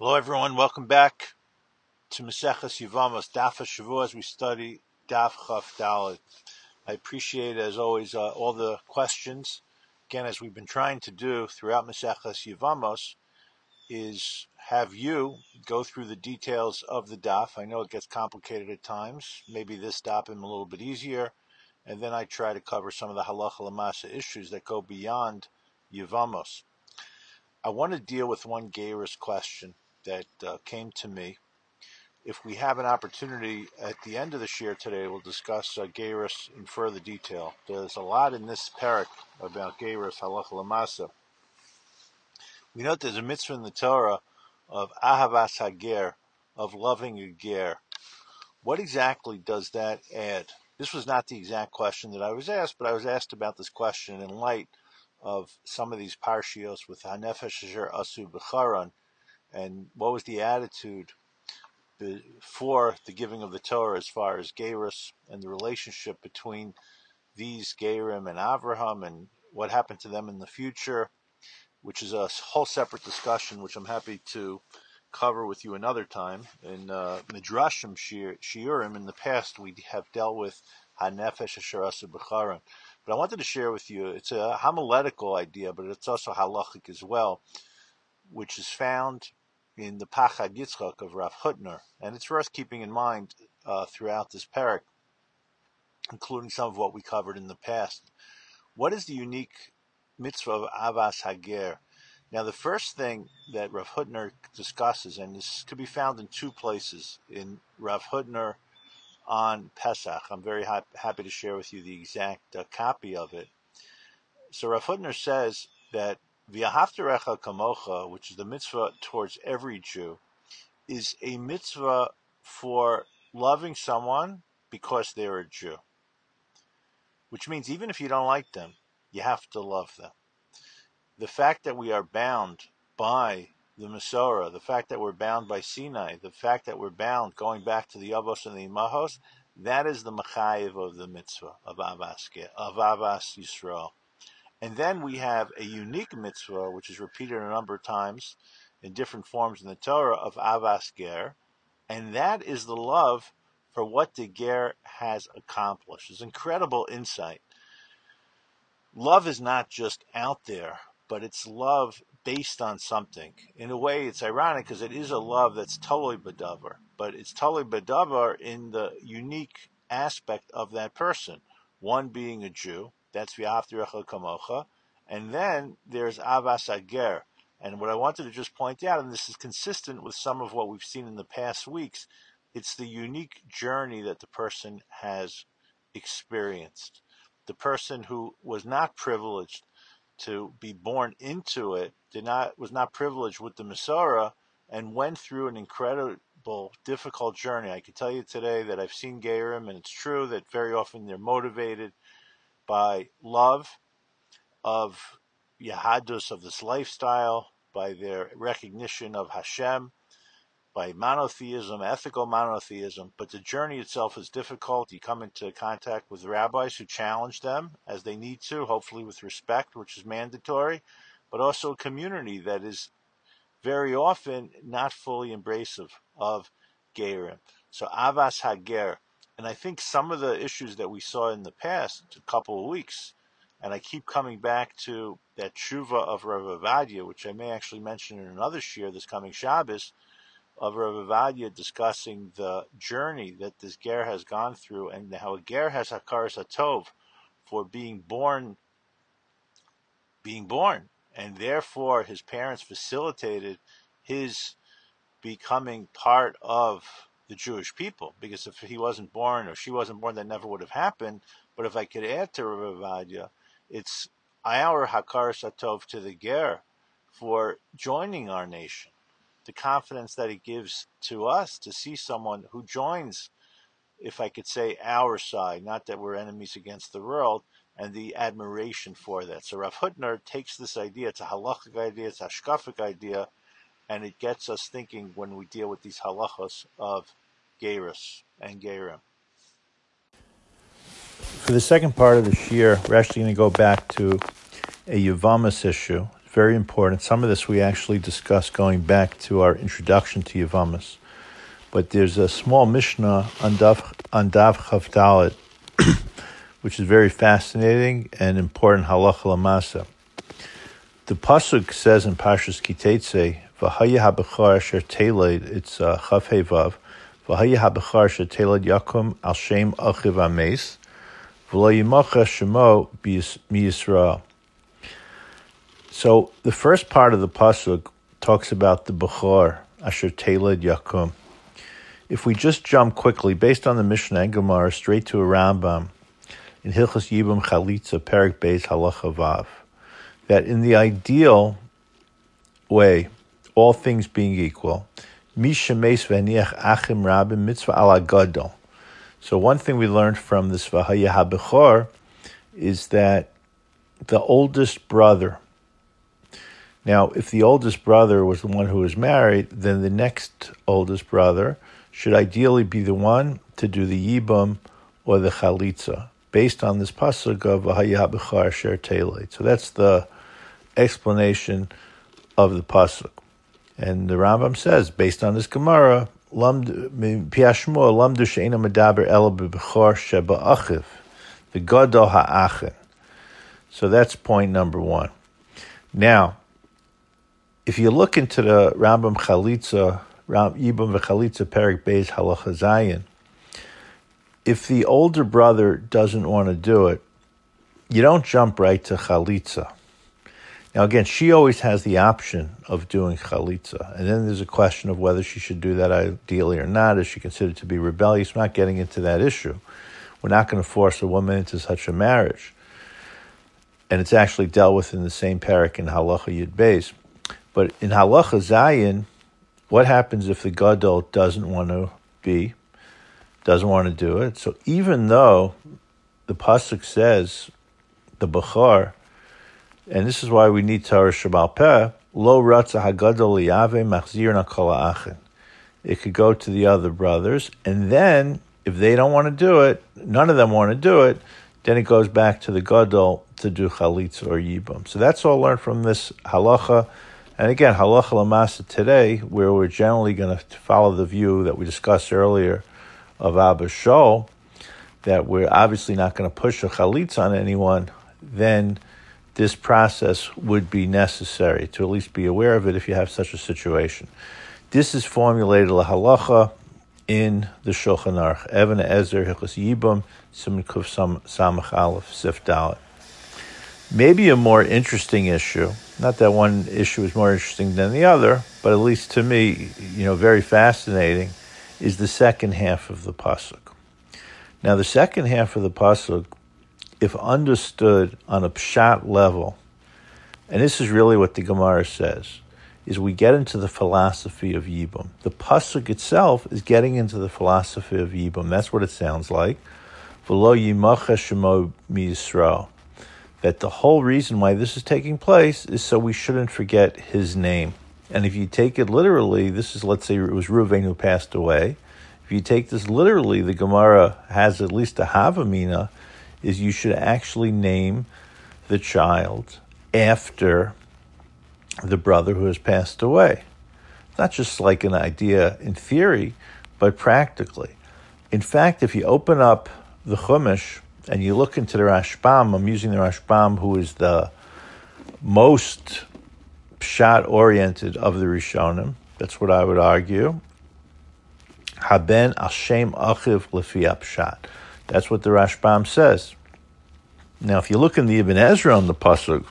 Hello, everyone. Welcome back to Maseches Yevamos, Daf Shavua, as we study Daf Chaf Dalit. I appreciate, as always, uh, all the questions. Again, as we've been trying to do throughout Maseches Yevamos, is have you go through the details of the Daf. I know it gets complicated at times. Maybe this Daf is a little bit easier, and then I try to cover some of the Halacha Lamasa issues that go beyond Yevamos. I want to deal with one Gerus question that uh, came to me. If we have an opportunity at the end of the share today, we'll discuss uh, Gerus in further detail. There's a lot in this parak about Gerus halacha lamasa. We know there's a mitzvah in the Torah of ahavas hager, of loving a ger. What exactly does that add? This was not the exact question that I was asked, but I was asked about this question in light of some of these parshios with hanefesh asu b'charan and what was the attitude before the giving of the Torah as far as Gerus and the relationship between these Gerim and Avraham and what happened to them in the future, which is a whole separate discussion, which I'm happy to cover with you another time. In uh, Midrashim Shiurim, in the past, we have dealt with Hanefesh Asherasa B'charan. But I wanted to share with you, it's a homiletical idea, but it's also halachic as well, which is found in the Pachad Yitzchak of Rav Hutner, and it's worth keeping in mind uh, throughout this parak, including some of what we covered in the past. What is the unique mitzvah of Avas Hager? Now, the first thing that Rav Hutner discusses, and this could be found in two places in Rav Hutner on Pesach. I'm very ha- happy to share with you the exact uh, copy of it. So Rav Hutner says that V'ahavterecha kamocha, which is the mitzvah towards every Jew, is a mitzvah for loving someone because they're a Jew. Which means even if you don't like them, you have to love them. The fact that we are bound by the Masorah, the fact that we're bound by Sinai, the fact that we're bound going back to the Avos and the Imahos, that is the Machayev of the mitzvah of Avas, of Avas Yisrael. And then we have a unique mitzvah, which is repeated a number of times in different forms in the Torah of Avas Ger, and that is the love for what the Ger has accomplished. It's incredible insight. Love is not just out there, but it's love based on something. In a way, it's ironic because it is a love that's totally bedavar, but it's totally bedavar in the unique aspect of that person. One being a Jew, that's v'aftirecha kamocha. And then there's avas ager. And what I wanted to just point out, and this is consistent with some of what we've seen in the past weeks, it's the unique journey that the person has experienced. The person who was not privileged to be born into it did not was not privileged with the Masorah and went through an incredible difficult journey. I can tell you today that I've seen Gerim and it's true that very often they're motivated by love of Yahadus, of this lifestyle, by their recognition of Hashem, by monotheism, ethical monotheism, but the journey itself is difficult. You come into contact with rabbis who challenge them as they need to, hopefully with respect, which is mandatory, but also a community that is very often not fully embracive of Gerim. So Avas Hager, and I think some of the issues that we saw in the past couple of weeks, and I keep coming back to that tshuva of Rav Ovadia, which I may actually mention in another shir this coming Shabbos, of Rav Ovadia discussing the journey that this ger has gone through and how a ger has hakaras hatov for being born, being born, and therefore his parents facilitated his becoming part of the Jewish people. Because if he wasn't born or she wasn't born, that never would have happened. But if I could add to Rav it's our Hakaras Hatov to the Ger for joining our nation. The confidence that it gives to us to see someone who joins, if I could say, our side, not that we're enemies against the world, and the admiration for that. So Rav Hutner takes this idea, it's a halachic idea, it's a shkafic idea, and it gets us thinking when we deal with these halachos of Gerus and Gerim. For the second part of the year, we're actually going to go back to a Yevamos issue. very important. Some of this we actually discussed going back to our introduction to Yevamos. But there's a small Mishnah on Daf, on Daf Chavdalit, which is very fascinating and important halacha lamasa. The pasuk says in Pashas Kitetse, "V'haya habechar asher teled." It's uh, Chav Vav. "V'haya habechar asher teled yakum al shem achiv ames, v'lo yimacha shemo mi Yisrael." So the first part of the pasuk talks about the bechor asher teled yakum if we just jump quickly, based on the Mishnah and Gemara, straight to a Rambam in Hilchas Yibam Chalitza, Perik Beis Halacha Vav, that in the ideal way, all things being equal. So one thing we learned from this Vahaya HaBechor is that the oldest brother now, if the oldest brother was the one who was married, then the next oldest brother should ideally be the one to do the yibum or the chalitza, based on this pasuk of V'hayah Sher Teleit. So that's the explanation of the pasuk. And the Rambam says, based on this Gemara, the gadol ha'achen. So that's point number one. Now, if you look into the Rambam Chalitza Ram v'chalitza perik beis halacha zayin. If the older brother doesn't want to do it, you don't jump right to chalitza. Now again, she always has the option of doing chalitza, and then there's a question of whether she should do that ideally or not. Is she considered to be rebellious? We're not getting into that issue. We're not going to force a woman into such a marriage, and it's actually dealt with in the same parak in halacha yud beis. But in halacha zayin, what happens if the gadol doesn't want to be, doesn't want to do it? So even though the pasuk says the bechar, and this is why we need Torah Shebaal Peh, lo ratza hagadol liyave machzir nakala It could go to the other brothers, and then if they don't want to do it, none of them want to do it, then it goes back to the gadol to do chalitz or yibam. So that's all learned from this halacha. And again, halacha lamasa today, where we're generally going to follow the view that we discussed earlier of Abba Shaul, that we're obviously not going to push a chalitz on anyone, then this process would be necessary to at least be aware of it if you have such a situation. This is formulated la halacha in the Shulchan Aruch. Evan Ezer Hilchas Yibam Samach Aleph Sif. Maybe a more interesting issue not that one issue is more interesting than the other, but at least to me, you know, very fascinating, is the second half of the pasuk. Now, the second half of the pasuk, if understood on a pshat level, and this is really what the Gemara says, is we get into the philosophy of Yibum. The pasuk itself is getting into the philosophy of Yibum. That's what it sounds like. V'lo yimacha shemo mi Yisrael that the whole reason why this is taking place is so we shouldn't forget his name. And if you take it literally, this is, let's say it was Reuven who passed away. If you take this literally, the Gemara has at least a Havamina, is you should actually name the child after the brother who has passed away. Not just like an idea in theory, but practically. In fact, if you open up the Chumash, and you look into the Rashbam, I'm using the Rashbam, who is the most pshat oriented of the Rishonim. That's what I would argue. Haben Hashem Achiv Lefi Pshat. That's what the Rashbam says. Now, if you look in the Ibn Ezra on the pasuk,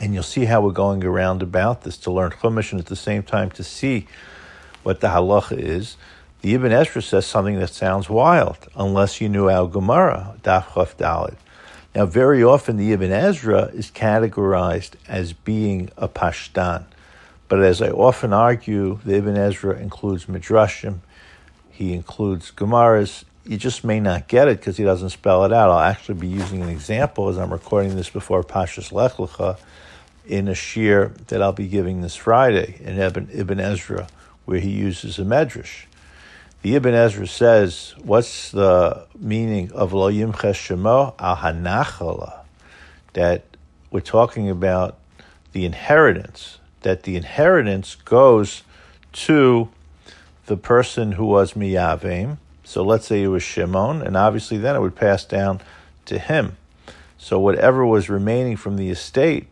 and you'll see how we're going around about this to learn Chumash and at the same time to see what the halacha is. The Ibn Ezra says something that sounds wild, unless you knew our Gemara, Daf Chaf Dalit. Now, very often the Ibn Ezra is categorized as being a Pashtan. But as I often argue, the Ibn Ezra includes Midrashim, he includes Gemaras. You just may not get it because he doesn't spell it out. I'll actually be using an example as I'm recording this before Pashas Lech Lecha in a shir that I'll be giving this Friday in Ibn Ezra, where he uses a medrash. The Ibn Ezra says, what's the meaning of lo yimches shemo al hanachala? That we're talking about the inheritance, that the inheritance goes to the person who was Miyavim. So let's say it was Shimon, and obviously then it would pass down to him. So whatever was remaining from the estate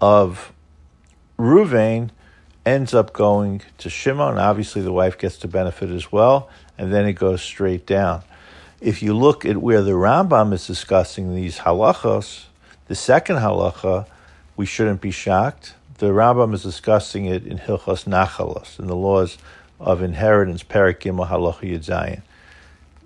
of Ruvain ends up going to Shimon. Obviously, the wife gets to benefit as well, and then it goes straight down. If you look at where the Rambam is discussing these halachos, the second halacha, we shouldn't be shocked. The Rambam is discussing it in Hilchos Nachalos, in the laws of inheritance, Perik Gimel Halacha.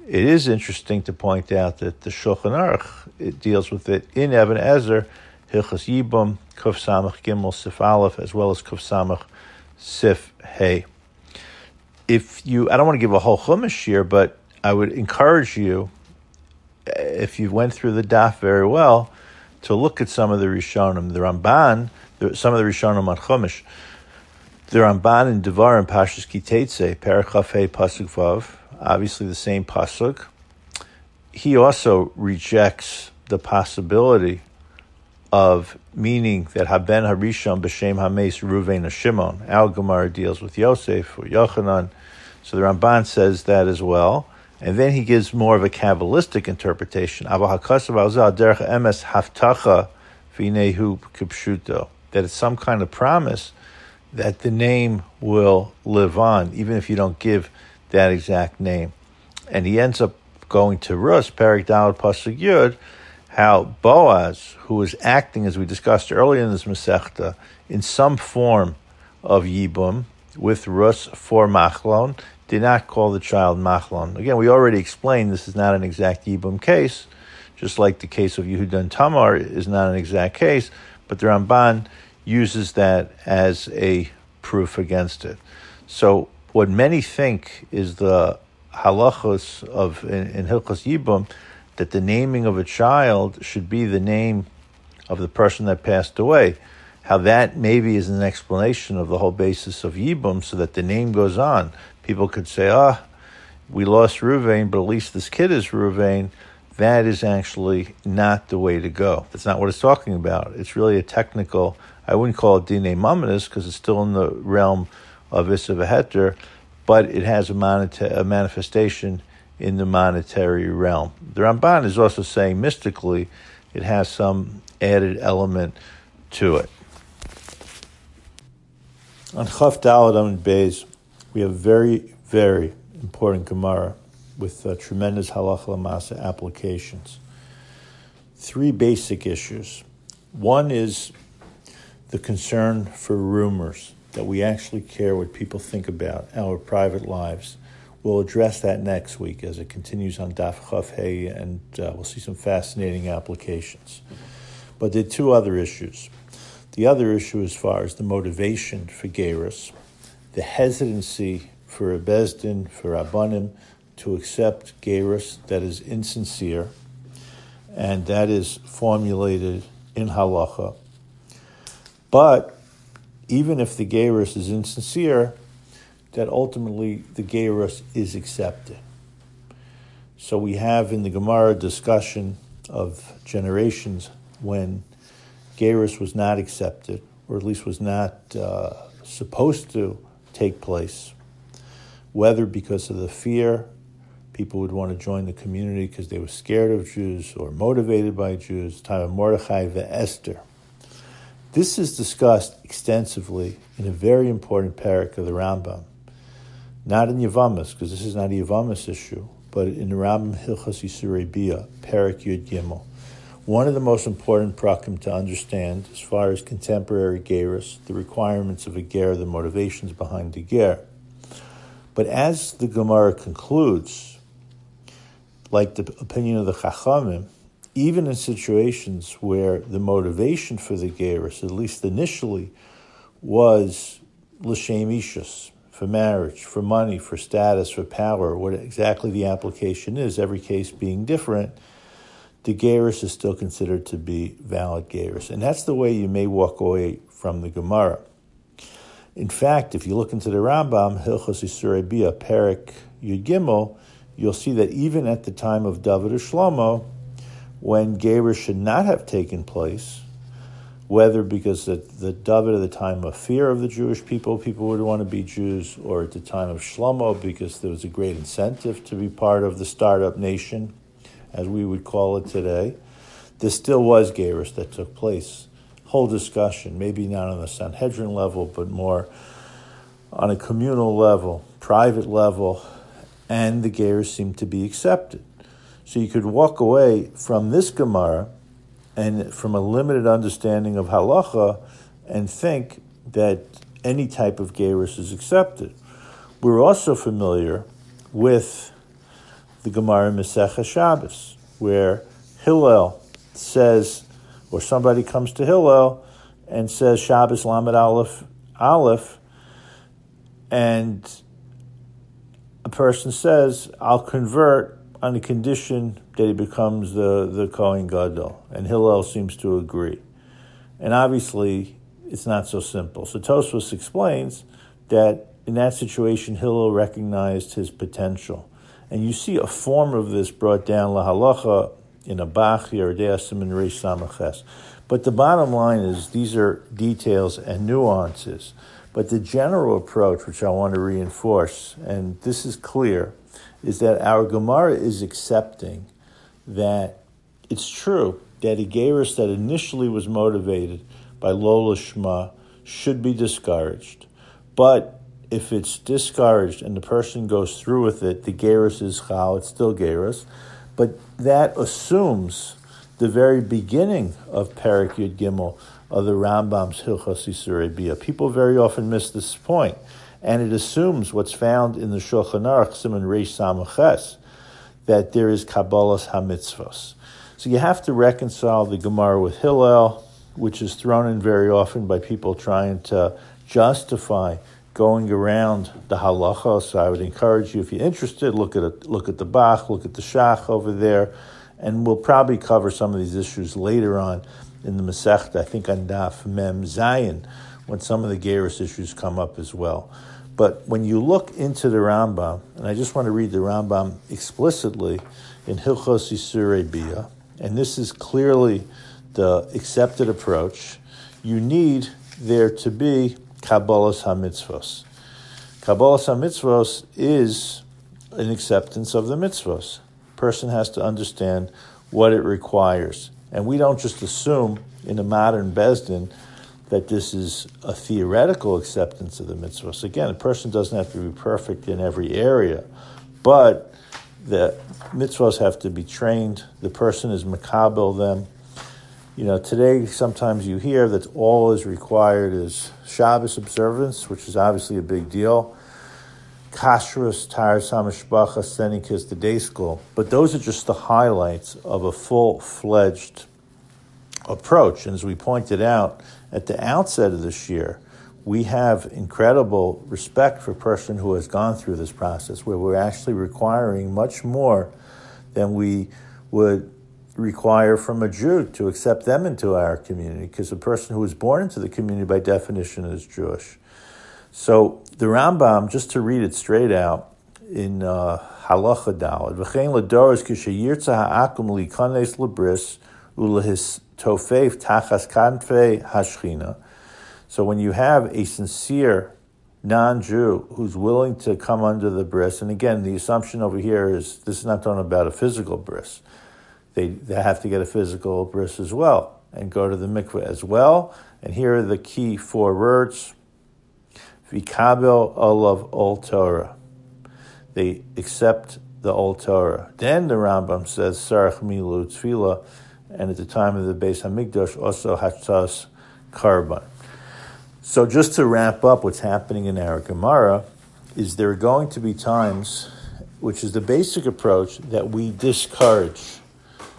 It is interesting to point out that the Shulchan Aruch deals with it in Even HaEzer, Hilchos Yibum, Kuf Samach Gimel Sif Aleph, as well as Kuf Samach Sif Hey. If you, I don't want to give a whole chumash here, but I would encourage you, if you went through the daf very well, to look at some of the Rishonim. The Ramban, some of the Rishonim on Chumash. The Ramban in Devar and Pashas Hey Pasuk Vav, obviously the same Pasuk. He also rejects the possibility of meaning that Haben Harishon B'Shem Hames Ruvain Shimon. Al Gemara deals with Yosef or Yochanan. So the Ramban says that as well. And then he gives more of a Kabbalistic interpretation. That it's some kind of promise that the name will live on, even if you don't give that exact name. And he ends up going to Rus, Perik Dalad Pasuk how Boaz, who was acting, as we discussed earlier in this Masechta, in some form of Yibum with Rus for Machlon, did not call the child Machlon. Again, we already explained this is not an exact Yibum case, just like the case of Yehuda Tamar is not an exact case, but the Ramban uses that as a proof against it. So, what many think is the halachos of in, in Hilchos Yibum that the naming of a child should be the name of the person that passed away. How that maybe is an explanation of the whole basis of Yibum, so that the name goes on. People could say, ah, we lost Ruvain, but at least this kid is Ruvain. That is actually not the way to go. That's not what it's talking about. It's really a technical, I wouldn't call it DNA Mamonis because it's still in the realm of Issa but it has a, moneta- a manifestation in the monetary realm. The Ramban is also saying mystically it has some added element to it. On Chaf Dalad and Beis, we have very, very important Gemara with uh, tremendous halacha lamasa applications. Three basic issues. One is the concern for rumors, that we actually care what people think about our private lives. We'll address that next week as it continues on Daf Chaf Hey, and uh, we'll see some fascinating applications. But there are two other issues. The other issue, as far as the motivation for Gerus, the hesitancy for a Beis Din, for Rabbanim, to accept Gerus that is insincere, and that is formulated in halacha. But even if the Gerus is insincere, that ultimately the Gerus is accepted. So we have in the Gemara discussion of generations when Gerus was not accepted, or at least was not uh, supposed to take place, whether because of the fear people would want to join the community because they were scared of Jews or motivated by Jews, time of Mordechai the Esther. This is discussed extensively in a very important parak of the Rambam not in Yevamos, because this is not a Yevamos issue, but in the Rambam Hilchas Issurei Bia, Parak Yud Gimel. One of the most important prakim to understand as far as contemporary gerus, the requirements of a ger, the motivations behind the ger. But as the Gemara concludes, like the opinion of the Chachamim, even in situations where the motivation for the gerus, at least initially, was l'shem ishus, for marriage, for money, for status, for power, what exactly the application is, every case being different, the gerus is still considered to be valid gerus. And that's the way you may walk away from the Gemara. In fact, if you look into the Rambam, Hilchos Bia, Perik Yud Gimel, you'll see that even at the time of David or Shlomo, when gerus should not have taken place, whether because the, the David at the time of fear of the Jewish people, people would want to be Jews, or at the time of Shlomo because there was a great incentive to be part of the startup nation, as we would call it today. There still was Gerus that took place. Whole discussion, maybe not on the Sanhedrin level, but more on a communal level, private level, and the Gerus seemed to be accepted. So you could walk away from this Gemara and from a limited understanding of halacha and think that any type of gerus is accepted. We're also familiar with the Gemara Masechah Shabbos, where Hillel says, or somebody comes to Hillel and says Shabbos Lamed Aleph Aleph, and a person says, "I'll convert on the condition that he becomes the, the Kohen Gadol. And Hillel seems to agree. And obviously, it's not so simple. So Tosfos explains that in that situation, Hillel recognized his potential. And you see a form of this brought down la halacha in a Bach, Yeredeasim, and Reish Samaches. But the bottom line is these are details and nuances. But the general approach, which I want to reinforce, and this is clear, is that our Gemara is accepting that it's true that a Gerus that initially was motivated by Lola Shma should be discouraged. But if it's discouraged and the person goes through with it, the Gerus is Chal, it's still Gerus. But that assumes the very beginning of Parak Yud Gimel of the Rambam's Hilchos Yisrael People very often miss this point and it assumes what's found in the Shulchan Aruch, Simon Reish Samaches, that there is Kabbalas HaMitzvos. So you have to reconcile the Gemara with Hillel, which is thrown in very often by people trying to justify going around the halacha. So I would encourage you, if you're interested, look at look at the Bach, look at the Shach over there, and we'll probably cover some of these issues later on in the Masechta. I think on Daf Mem Zayin, when some of the Gerus issues come up as well. But when you look into the Rambam, and I just want to read the Rambam explicitly in Hilchos Yisur Bia, and this is clearly the accepted approach, you need there to be Kabbalas HaMitzvos. Kabbalas HaMitzvos is an acceptance of the mitzvos. Person has to understand what it requires. And we don't just assume in a modern Besdin that this is a theoretical acceptance of the mitzvahs. Again, a person doesn't have to be perfect in every area, but the mitzvahs have to be trained. The person is makabel them. You know, today sometimes you hear that all is required is Shabbos observance, which is obviously a big deal. Kashrus, Taharas Hamishpacha, Senikis, the day school. But those are just the highlights of a full fledged approach. And as we pointed out at the outset of this year, we have incredible respect for a person who has gone through this process where we're actually requiring much more than we would require from a Jew to accept them into our community because a person who was born into the community by definition is Jewish. So the Rambam, just to read it straight out in uh, Halacha Dalad, v'chein ladoros kishayirtza ha'akum likanes lebris ulahis tofev tachas kanfe hashchina. So when you have a sincere non-Jew who's willing to come under the bris, and again, the assumption over here is this is not talking about a physical bris. They, they have to get a physical bris as well and go to the mikveh as well. And here are the key four words. Vikabel olav ol Torah. They accept the old Torah. Then the Rambam says, Sarach milu tefillah, and at the time of the Beis Hamikdash also Hatzas Karban. So just to wrap up what's happening in our Gemara, is there are going to be times, which is the basic approach, that we discourage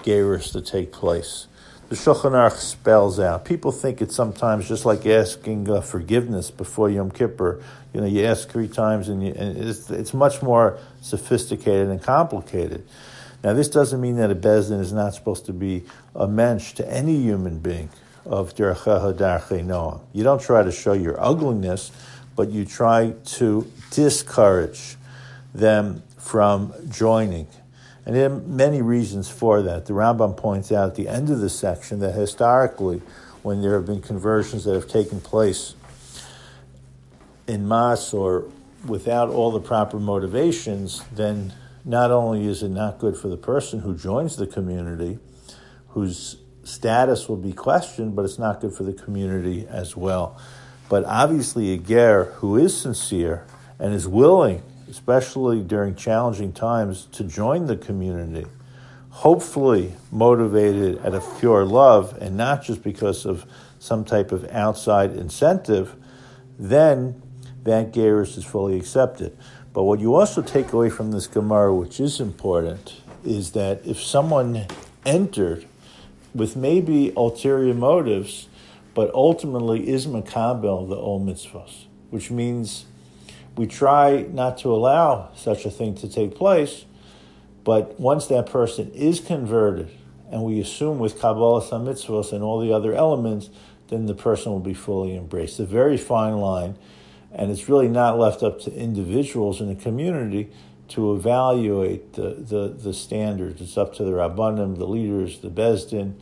Gerus to take place. The Shulchan Aruch spells out. People think it's sometimes just like asking uh, forgiveness before Yom Kippur. You know, you ask three times, and, you, and it's, it's much more sophisticated and complicated. Now, this doesn't mean that a Beis Din is not supposed to be a mensch to any human being of Dercheha Darche Noah. You don't try to show your ugliness, but you try to discourage them from joining. And there are many reasons for that. The Rambam points out at the end of the section that historically, when there have been conversions that have taken place in mass or without all the proper motivations, then not only is it not good for the person who joins the community, whose status will be questioned, but it's not good for the community as well. But obviously, a ger who is sincere and is willing, especially during challenging times, to join the community, hopefully motivated out of pure love and not just because of some type of outside incentive, then that gerus is fully accepted. But what you also take away from this Gemara, which is important, is that if someone entered with maybe ulterior motives, but ultimately is makabel the ol mitzvahs, which means we try not to allow such a thing to take place, but once that person is converted, and we assume with Kabbalah mitzvahs and all the other elements, then the person will be fully embraced. A very fine line and it's really not left up to individuals in the community to evaluate the, the, the standards. It's up to the Rabbanim, the leaders, the Beis Din,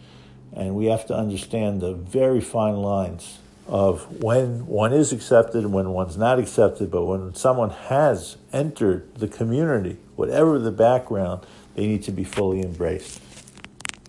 and we have to understand the very fine lines of when one is accepted and when one's not accepted, but when someone has entered the community, whatever the background, they need to be fully embraced.